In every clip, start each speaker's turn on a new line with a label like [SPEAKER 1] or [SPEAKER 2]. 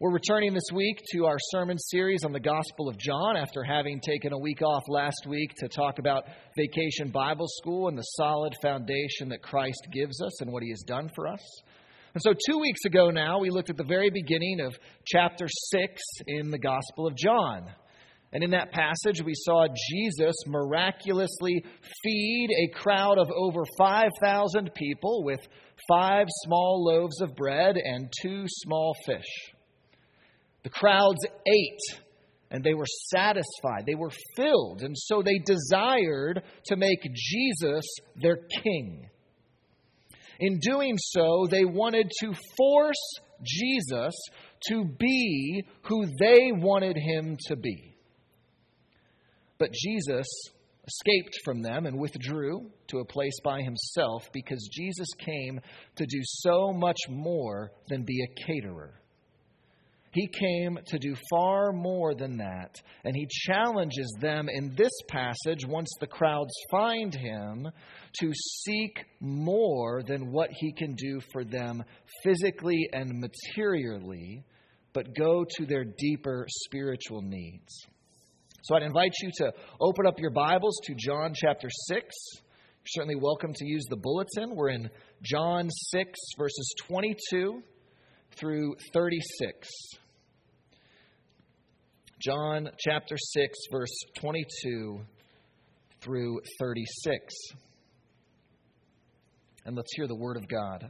[SPEAKER 1] We're returning this week to our sermon series on the Gospel of John after having taken a week off last week to talk about Vacation Bible School and the solid foundation that Christ gives us and what he has done for us. And so, two weeks ago now, we looked at the very beginning of chapter 6 in the Gospel of John. And in that passage, we saw Jesus miraculously feed a crowd of over 5,000 people with five small loaves of bread and two small fish. The crowds ate and they were satisfied. They were filled. And so they desired to make Jesus their king. In doing so, they wanted to force Jesus to be who they wanted him to be. But Jesus escaped from them and withdrew to a place by himself because Jesus came to do so much more than be a caterer. He came to do far more than that. And he challenges them in this passage, once the crowds find him, to seek more than what he can do for them physically and materially, but go to their deeper spiritual needs. So I'd invite you to open up your Bibles to John chapter 6. You're certainly welcome to use the bulletin. We're in John 6, verses 22 through 36. John chapter 6, verse 22 through 36. And let's hear the word of God.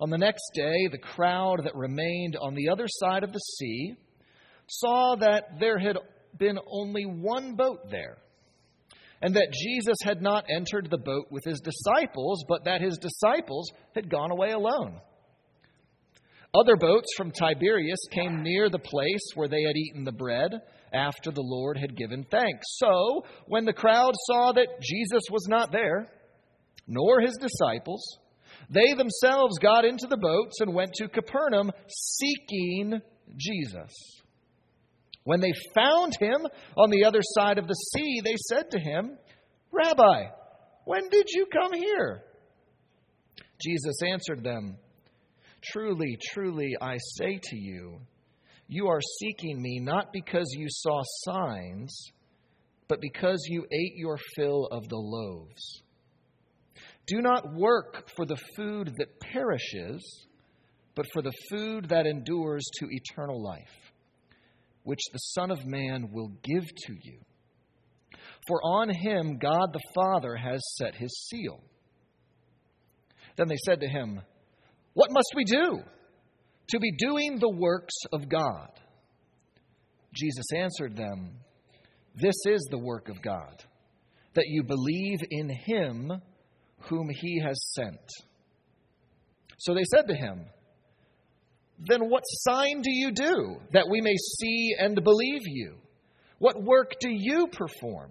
[SPEAKER 1] On the next day, the crowd that remained on the other side of the sea saw that there had been only one boat there and that Jesus had not entered the boat with his disciples, but that his disciples had gone away alone. Other boats from Tiberias came near the place where they had eaten the bread after the Lord had given thanks. So, when the crowd saw that Jesus was not there, nor his disciples, they themselves got into the boats and went to Capernaum seeking Jesus. When they found him on the other side of the sea, they said to him, Rabbi, when did you come here? Jesus answered them, Truly, truly, I say to you, you are seeking me not because you saw signs, but because you ate your fill of the loaves. Do not work for the food that perishes, but for the food that endures to eternal life, which the Son of Man will give to you. For on him God the Father has set his seal. Then they said to him, What must we do to be doing the works of God? Jesus answered them, This is the work of God, that you believe in him whom he has sent. So they said to him, Then what sign do you do that we may see and believe you? What work do you perform?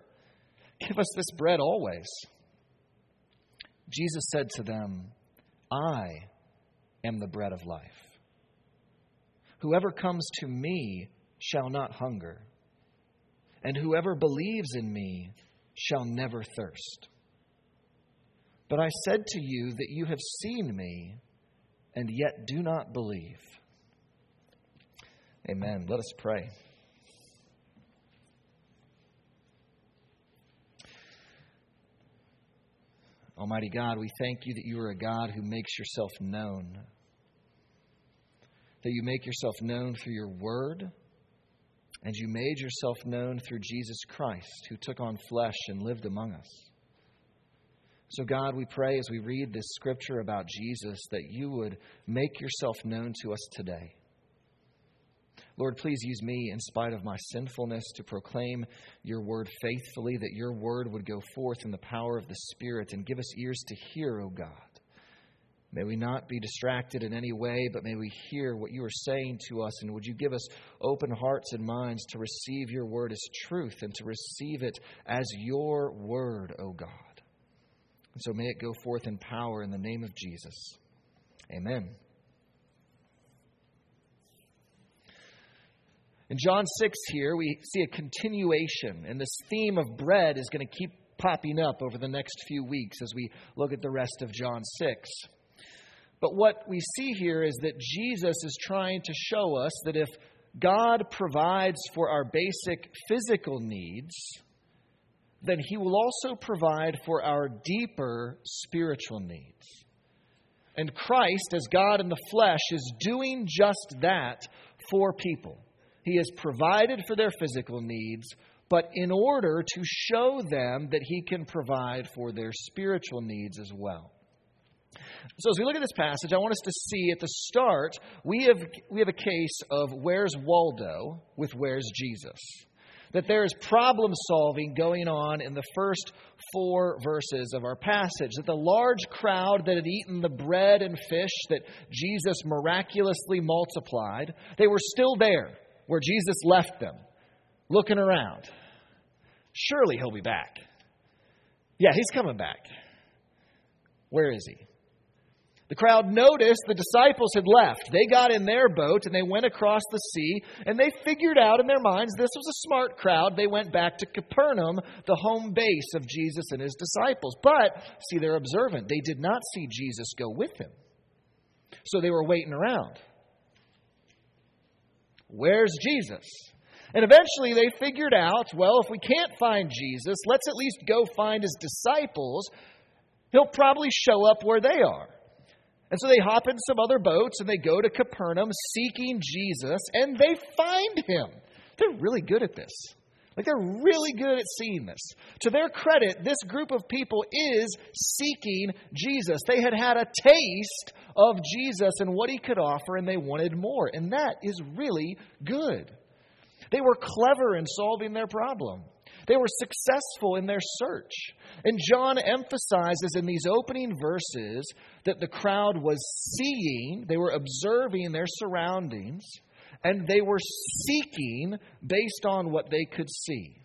[SPEAKER 1] give us this bread always. Jesus said to them, I am the bread of life. Whoever comes to me shall not hunger, and whoever believes in me shall never thirst. But I said to you that you have seen me, and yet do not believe. Amen. Let us pray. Almighty God, we thank you that you are a God who makes yourself known that you make yourself known through your word, and you made yourself known through Jesus Christ, who took on flesh and lived among us. So, God, we pray as we read this scripture about Jesus that you would make yourself known to us today. Lord, please use me in spite of my sinfulness to proclaim your word faithfully, that your word would go forth in the power of the Spirit and give us ears to hear, O God May we not be distracted in any way, but may we hear what you are saying to us. And would you give us open hearts and minds to receive your word as truth and to receive it as your word, O God. And so may it go forth in power in the name of Jesus. Amen. In John 6 here, we see a continuation, and this theme of bread is going to keep popping up over the next few weeks as we look at the rest of John 6. But what we see here is that Jesus is trying to show us that if God provides for our basic physical needs, then He will also provide for our deeper spiritual needs. And Christ, as God in the flesh, is doing just that for people. He has provided for their physical needs, but in order to show them that He can provide for their spiritual needs as well. So as we look at this passage, I want us to see at the start, we have, we have a case of where's Waldo with where's Jesus. That there is problem solving going on in the first four verses of our passage. That the large crowd that had eaten the bread and fish that Jesus miraculously multiplied, they were still there where Jesus left them, looking around. Surely he'll be back. Yeah, he's coming back. Where is he? The crowd noticed the disciples had left. They got in their boat and they went across the sea, and they figured out in their minds this was a smart crowd. They went back to Capernaum, the home base of Jesus and his disciples. But, see, they're observant. They did not see Jesus go with them. So they were waiting around. Where's Jesus? And eventually they figured out well, if we can't find Jesus, let's at least go find his disciples. He'll probably show up where they are. And so they hop in some other boats and they go to Capernaum seeking Jesus and they find him. They're really good at this. Like they're really good at seeing this. To their credit, this group of people is seeking Jesus. They had had a taste of Jesus and what he could offer and they wanted more. And that is really good. They were clever in solving their problem. They were successful in their search. And John emphasizes in these opening verses that the crowd was seeing, they were observing their surroundings, and they were seeking based on what they could see.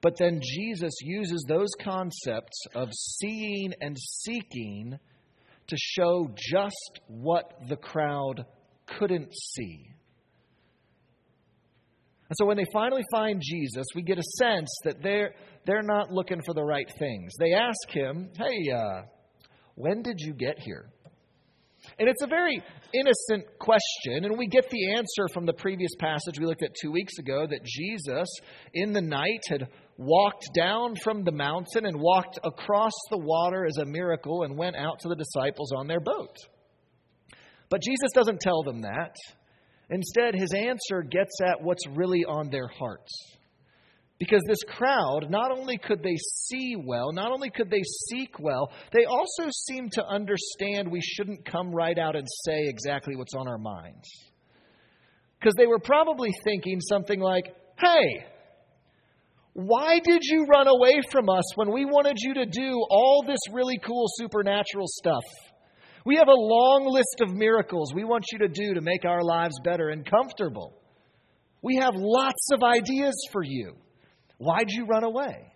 [SPEAKER 1] But then Jesus uses those concepts of seeing and seeking to show just what the crowd couldn't see. And so when they finally find Jesus, we get a sense that they're, they're not looking for the right things. They ask him, Hey, uh, when did you get here? And it's a very innocent question, and we get the answer from the previous passage we looked at two weeks ago that Jesus, in the night, had walked down from the mountain and walked across the water as a miracle and went out to the disciples on their boat. But Jesus doesn't tell them that. Instead, his answer gets at what's really on their hearts. Because this crowd, not only could they see well, not only could they seek well, they also seemed to understand we shouldn't come right out and say exactly what's on our minds. Because they were probably thinking something like, hey, why did you run away from us when we wanted you to do all this really cool supernatural stuff? We have a long list of miracles we want you to do to make our lives better and comfortable. We have lots of ideas for you. Why'd you run away?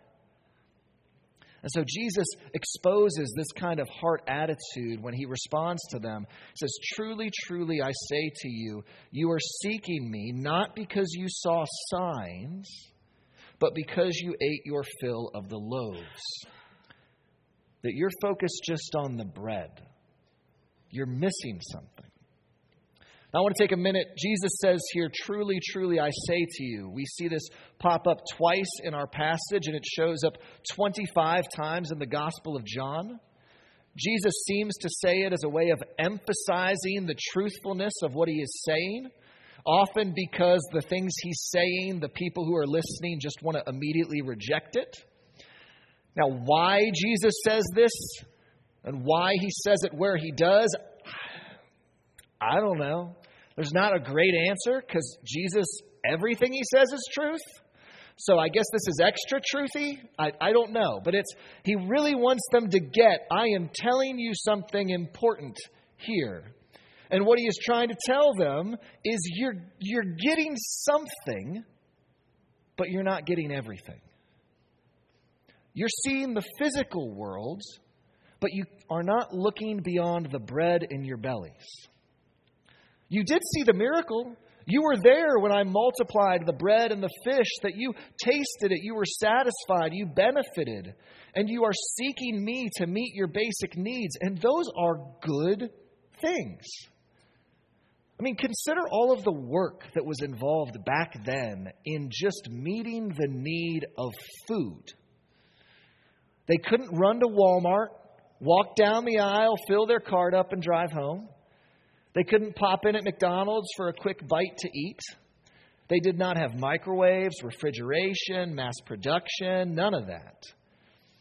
[SPEAKER 1] And so Jesus exposes this kind of heart attitude when he responds to them. He says, Truly, truly, I say to you, you are seeking me not because you saw signs, but because you ate your fill of the loaves. That you're focused just on the bread you're missing something. Now, I want to take a minute. Jesus says here, Truly, truly, I say to you. We see this pop up twice in our passage, and it shows up 25 times in the Gospel of John. Jesus seems to say it as a way of emphasizing the truthfulness of what he is saying, often because the things he's saying, the people who are listening just want to immediately reject it. Now, why Jesus says this and why he says it where he does, I don't know. There's not a great answer because Jesus, everything he says is truth. So I guess this is extra truthy. I, I don't know. But it's he really wants them to get, I am telling you something important here. And what he is trying to tell them is you're, you're getting something, but you're not getting everything. You're seeing the physical world, but you are not looking beyond the bread in your bellies. You did see the miracle. You were there when I multiplied the bread and the fish, that you tasted it, you were satisfied, you benefited, and you are seeking me to meet your basic needs. And those are good things. I mean, consider all of the work that was involved back then in just meeting the need of food. They couldn't run to Walmart, walk down the aisle, fill their cart up, and drive home. They couldn't pop in at McDonald's for a quick bite to eat. They did not have microwaves, refrigeration, mass production, none of that.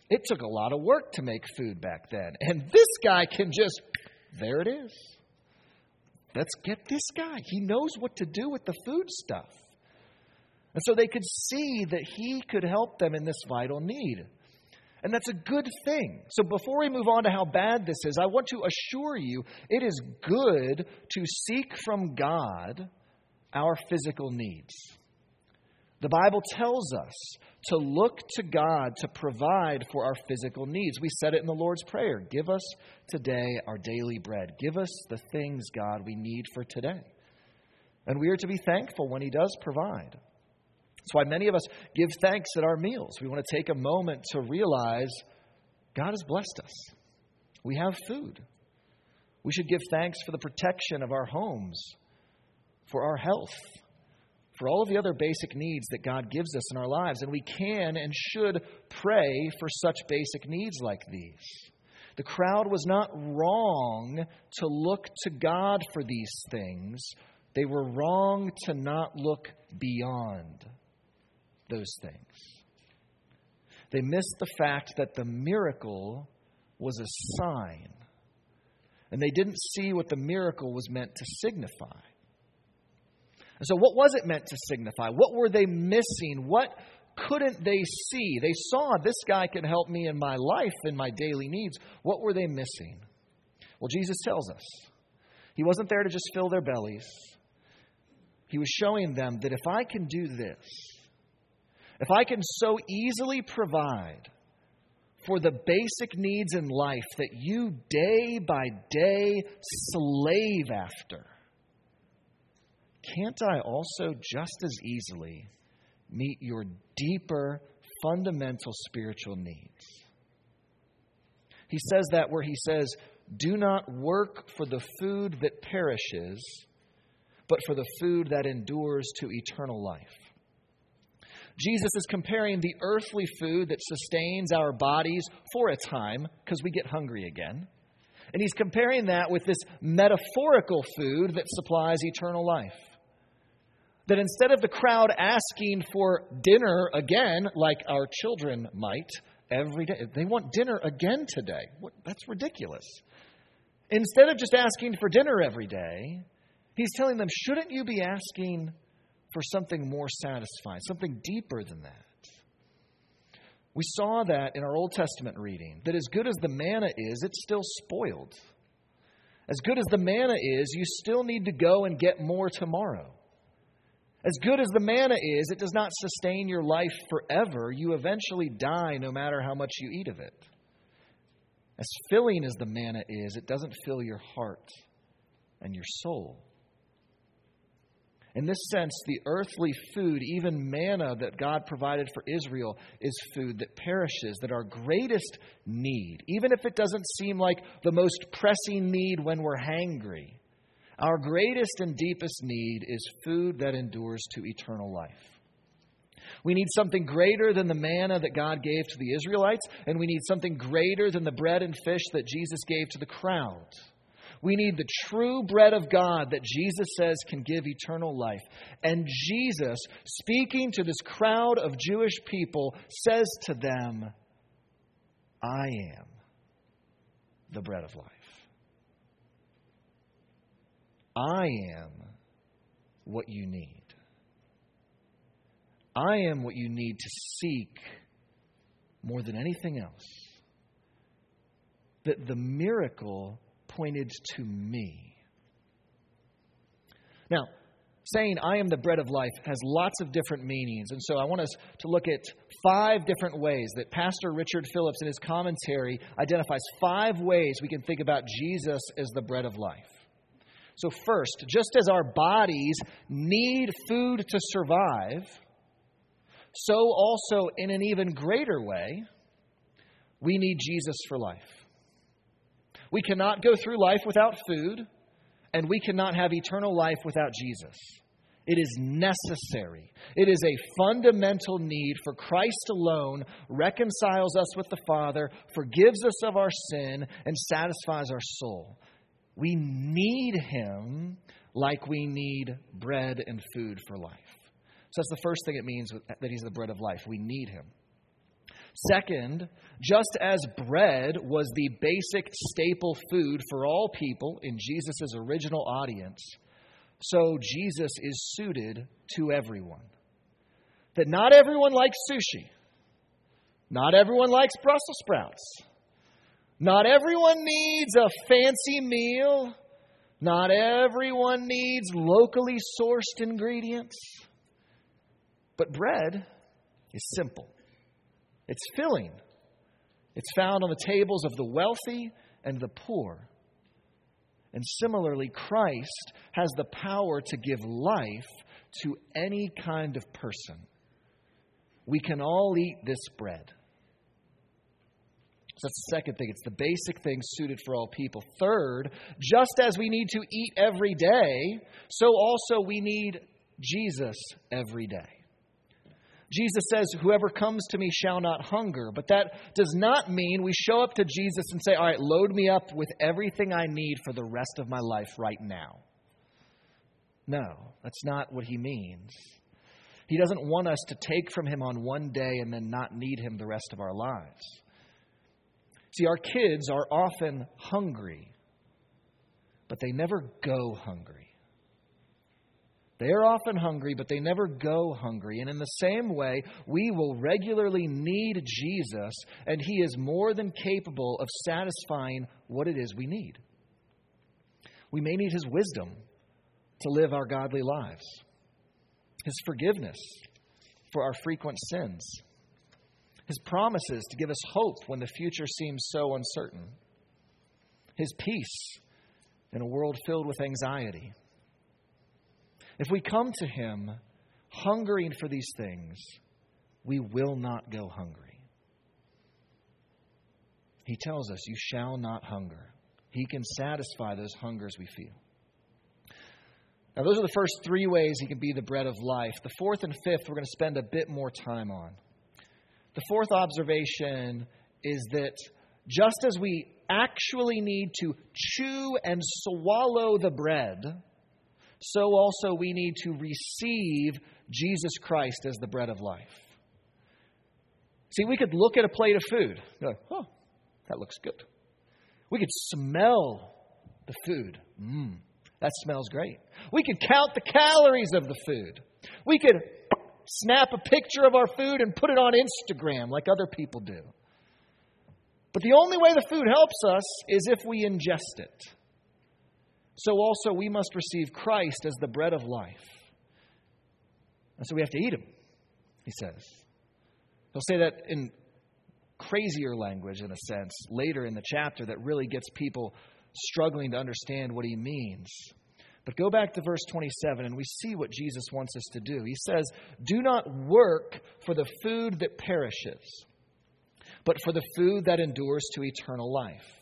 [SPEAKER 1] It took a lot of work to make food back then. And this guy can just, there it is. Let's get this guy. He knows what to do with the food stuff. And so they could see that he could help them in this vital need. And that's a good thing. So before we move on to how bad this is, I want to assure you it is good to seek from God our physical needs. The Bible tells us to look to God to provide for our physical needs. We said it in the Lord's Prayer Give us today our daily bread. Give us the things, God, we need for today. And we are to be thankful when He does provide. That's why many of us give thanks at our meals. We want to take a moment to realize God has blessed us. We have food. We should give thanks for the protection of our homes, for our health, for all of the other basic needs that God gives us in our lives. And we can and should pray for such basic needs like these. The crowd was not wrong to look to God for these things, they were wrong to not look beyond those things. They missed the fact that the miracle was a sign, and they didn't see what the miracle was meant to signify. And so, what was it meant to signify? What were they missing? What couldn't they see? They saw this guy can help me in my life, in my daily needs. What were they missing? Well, Jesus tells us he wasn't there to just fill their bellies. He was showing them that if I can do this, if I can so easily provide for the basic needs in life that you day by day slave after, can't I also just as easily meet your deeper, fundamental spiritual needs? He says that where he says, Do not work for the food that perishes, but for the food that endures to eternal life. Jesus is comparing the earthly food that sustains our bodies for a time, because we get hungry again. And he's comparing that with this metaphorical food that supplies eternal life that instead of the crowd asking for dinner again, like our children might every day, they want dinner again today. What, that's ridiculous. Instead of just asking for dinner every day, he's telling them, shouldn't you be asking for something more satisfying, something deeper than that? We saw that in our Old Testament reading, that as good as the manna is, it's still spoiled. As good as the manna is, you still need to go and get more tomorrow. As good as the manna is, it does not sustain your life forever. You eventually die no matter how much you eat of it. As filling as the manna is, it doesn't fill your heart and your soul. In this sense, the earthly food, even manna that God provided for Israel, is food that perishes, that our greatest need, even if it doesn't seem like the most pressing need when we're hangry, our greatest and deepest need is food that endures to eternal life. We need something greater than the manna that God gave to the Israelites, and we need something greater than the bread and fish that Jesus gave to the crowd. We need the true bread of God that Jesus says can give eternal life. And Jesus, speaking to this crowd of Jewish people, says to them, I am the bread of life. I am what you need. I am what you need to seek more than anything else. That the miracle pointed to me. Now, saying I am the bread of life has lots of different meanings. And so I want us to look at five different ways that Pastor Richard Phillips in his commentary identifies five ways we can think about Jesus as the bread of life. So, first, just as our bodies need food to survive, so also in an even greater way, we need Jesus for life. We cannot go through life without food, and we cannot have eternal life without Jesus. It is necessary. It is a fundamental need for Christ alone reconciles us with the Father, forgives us of our sin, and satisfies our soul. We need Him like we need bread and food for life. So that's the first thing it means that He's the bread of life. We need Him. Second, just as bread was the basic staple food for all people in Jesus' original audience, so Jesus is suited to everyone. That not everyone likes sushi, not everyone likes Brussels sprouts, not everyone needs a fancy meal, not everyone needs locally sourced ingredients. But bread is simple. It's filling. It's found on the tables of the wealthy and the poor. And similarly, Christ has the power to give life to any kind of person. We can all eat this bread. So that's the second thing. It's the basic thing suited for all people. Third, just as we need to eat every day, so also we need Jesus every day. Jesus says, Whoever comes to me shall not hunger. But that does not mean we show up to Jesus and say, All right, load me up with everything I need for the rest of my life right now. No, that's not what he means. He doesn't want us to take from him on one day and then not need him the rest of our lives. See, our kids are often hungry, but they never go hungry. They are often hungry, but they never go hungry. And in the same way, we will regularly need Jesus, and He is more than capable of satisfying what it is we need. We may need His wisdom to live our godly lives, His forgiveness for our frequent sins, His promises to give us hope when the future seems so uncertain, His peace in a world filled with anxiety if we come to Him hungering for these things, we will not go hungry. He tells us, You shall not hunger. He can satisfy those hungers we feel. Now, those are the first three ways He can be the bread of life. The fourth and fifth, we're going to spend a bit more time on. The fourth observation is that just as we actually need to chew and swallow the bread, so also we need to receive Jesus Christ as the bread of life. See, we could look at a plate of food, like, oh, that looks good. We could smell the food. Mmm, that smells great. We could count the calories of the food. We could snap a picture of our food and put it on Instagram like other people do. But the only way the food helps us is if we ingest it so also we must receive Christ as the bread of life. And so we have to eat him, he says. He'll say that in crazier language, in a sense, later in the chapter that really gets people struggling to understand what he means. But go back to verse 27 and we see what Jesus wants us to do. He says, Do not work for the food that perishes, but for the food that endures to eternal life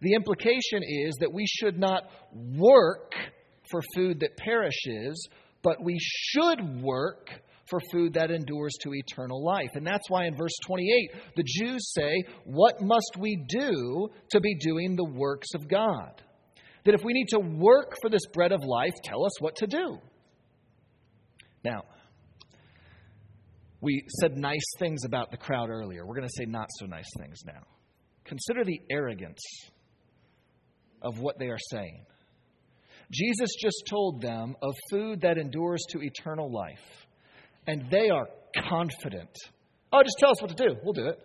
[SPEAKER 1] the implication is that we should not work for food that perishes, but we should work for food that endures to eternal life. And that's why in verse 28, the Jews say, What must we do to be doing the works of God? That if we need to work for this bread of life, tell us what to do. Now, we said nice things about the crowd earlier. We're going to say not so nice things now. Consider the arrogance of what they are saying. Jesus just told them of food that endures to eternal life. and they are confident. Oh, just tell us what to do. We'll do it.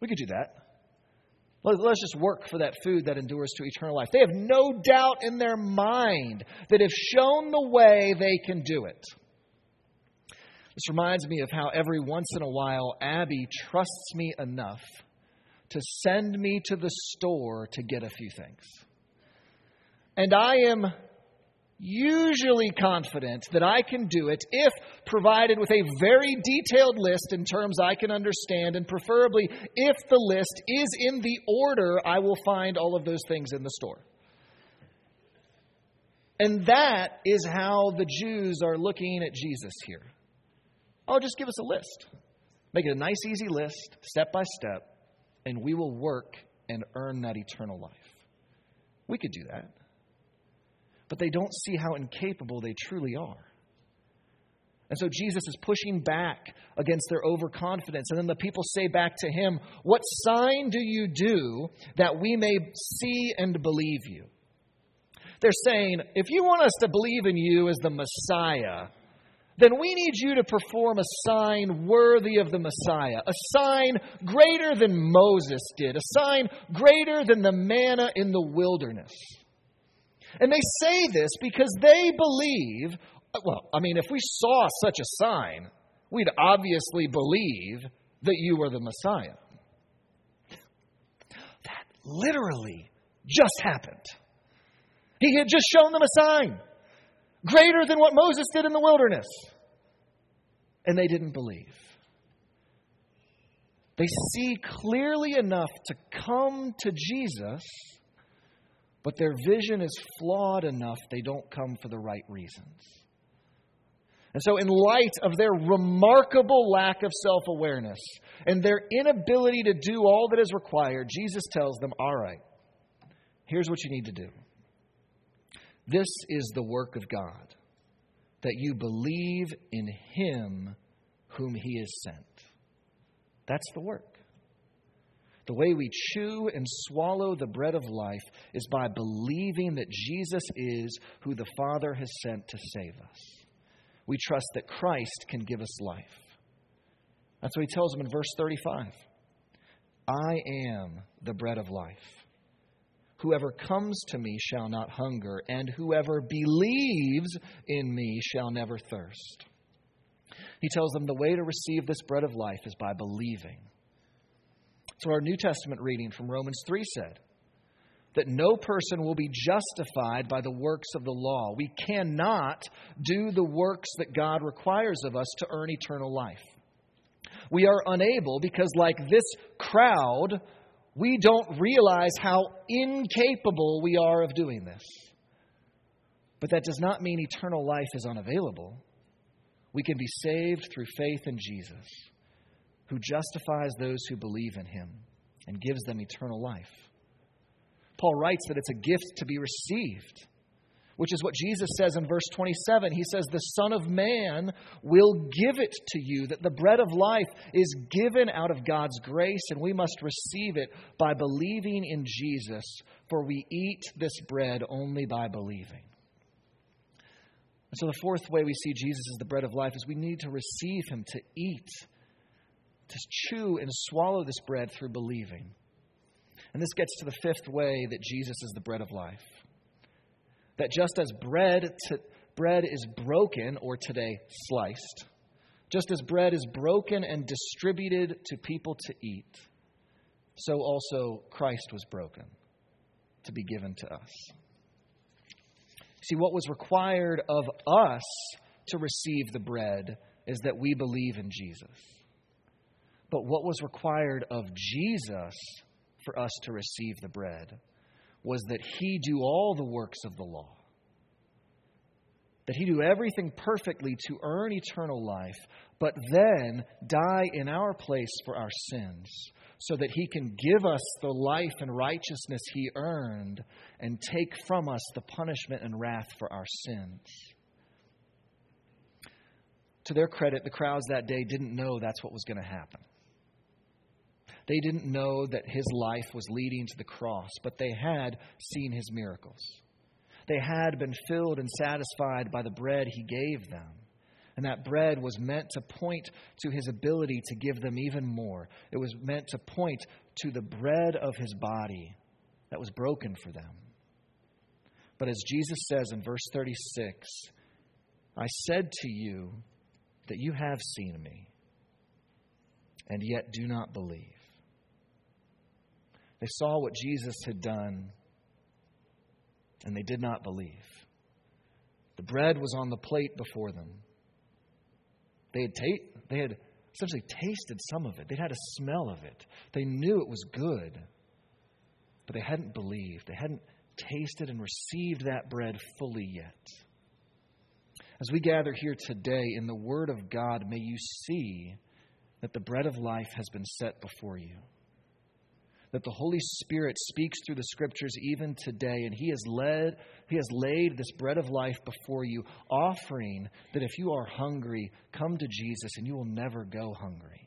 [SPEAKER 1] We could do that. Let's just work for that food that endures to eternal life. They have no doubt in their mind that if shown the way, they can do it. This reminds me of how every once in a while Abby trusts me enough to send me to the store to get a few things. And I am usually confident that I can do it if provided with a very detailed list in terms I can understand, and preferably if the list is in the order I will find all of those things in the store. And that is how the Jews are looking at Jesus here. Oh, just give us a list. Make it a nice, easy list, step by step, and we will work and earn that eternal life. We could do that but they don't see how incapable they truly are. And so Jesus is pushing back against their overconfidence. And then the people say back to him, What sign do you do that we may see and believe you? They're saying, If you want us to believe in you as the Messiah, then we need you to perform a sign worthy of the Messiah, a sign greater than Moses did, a sign greater than the manna in the wilderness. And they say this because they believe, well, I mean, if we saw such a sign, we'd obviously believe that you were the Messiah. That literally just happened. He had just shown them a sign greater than what Moses did in the wilderness. And they didn't believe. They see clearly enough to come to Jesus but their vision is flawed enough they don't come for the right reasons. And so, in light of their remarkable lack of self awareness and their inability to do all that is required, Jesus tells them, All right, here's what you need to do. This is the work of God, that you believe in Him whom He has sent. That's the work. The way we chew and swallow the bread of life is by believing that Jesus is who the Father has sent to save us. We trust that Christ can give us life. That's what he tells them in verse 35. I am the bread of life. Whoever comes to me shall not hunger, and whoever believes in me shall never thirst. He tells them the way to receive this bread of life is by believing. So, our New Testament reading from Romans 3 said that no person will be justified by the works of the law. We cannot do the works that God requires of us to earn eternal life. We are unable because, like this crowd, we don't realize how incapable we are of doing this. But that does not mean eternal life is unavailable. We can be saved through faith in Jesus who justifies those who believe in him and gives them eternal life. Paul writes that it's a gift to be received, which is what Jesus says in verse 27. He says, The Son of Man will give it to you, that the bread of life is given out of God's grace, and we must receive it by believing in Jesus, for we eat this bread only by believing. And so, the fourth way we see Jesus as the bread of life is we need to receive him, to eat to chew and swallow this bread through believing. And this gets to the fifth way that Jesus is the bread of life. That just as bread, to, bread is broken, or today sliced, just as bread is broken and distributed to people to eat, so also Christ was broken to be given to us. See, what was required of us to receive the bread is that we believe in Jesus. But what was required of Jesus for us to receive the bread was that he do all the works of the law. That he do everything perfectly to earn eternal life, but then die in our place for our sins, so that he can give us the life and righteousness he earned and take from us the punishment and wrath for our sins. To their credit, the crowds that day didn't know that's what was going to happen. They didn't know that his life was leading to the cross, but they had seen his miracles. They had been filled and satisfied by the bread he gave them. And that bread was meant to point to his ability to give them even more. It was meant to point to the bread of his body that was broken for them. But as Jesus says in verse 36, I said to you that you have seen me, and yet do not believe. They saw what Jesus had done, and they did not believe. The bread was on the plate before them. They had, ta- they had essentially tasted some of it, they'd had a smell of it. They knew it was good, but they hadn't believed. They hadn't tasted and received that bread fully yet. As we gather here today in the Word of God, may you see that the bread of life has been set before you. That the Holy Spirit speaks through the Scriptures even today, and He has led, He has laid this bread of life before you, offering that if you are hungry, come to Jesus and you will never go hungry.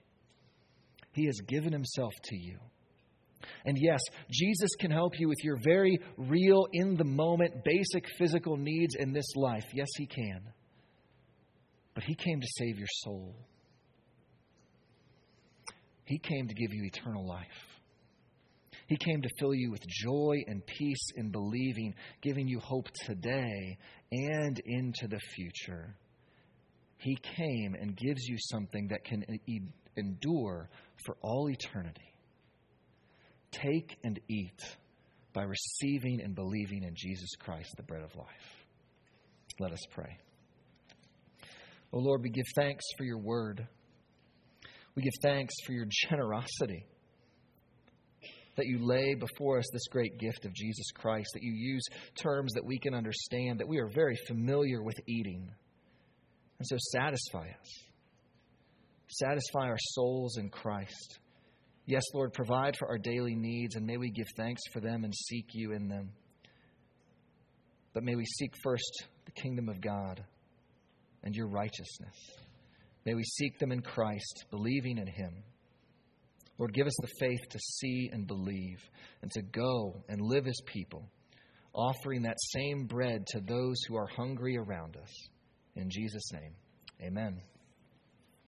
[SPEAKER 1] He has given Himself to you. And yes, Jesus can help you with your very real, in the moment, basic physical needs in this life. Yes, He can. But He came to save your soul, He came to give you eternal life. He came to fill you with joy and peace in believing, giving you hope today and into the future. He came and gives you something that can endure for all eternity. Take and eat by receiving and believing in Jesus Christ, the bread of life. Let us pray. Oh Lord, we give thanks for your word. We give thanks for your generosity that you lay before us this great gift of Jesus Christ, that you use terms that we can understand, that we are very familiar with eating. And so satisfy us. Satisfy our souls in Christ. Yes, Lord, provide for our daily needs, and may we give thanks for them and seek you in them. But may we seek first the kingdom of God and your righteousness. May we seek them in Christ, believing in him. Lord, give us the faith to see and believe and to go and live as people, offering that same bread to those who are hungry around us. In Jesus' name, amen.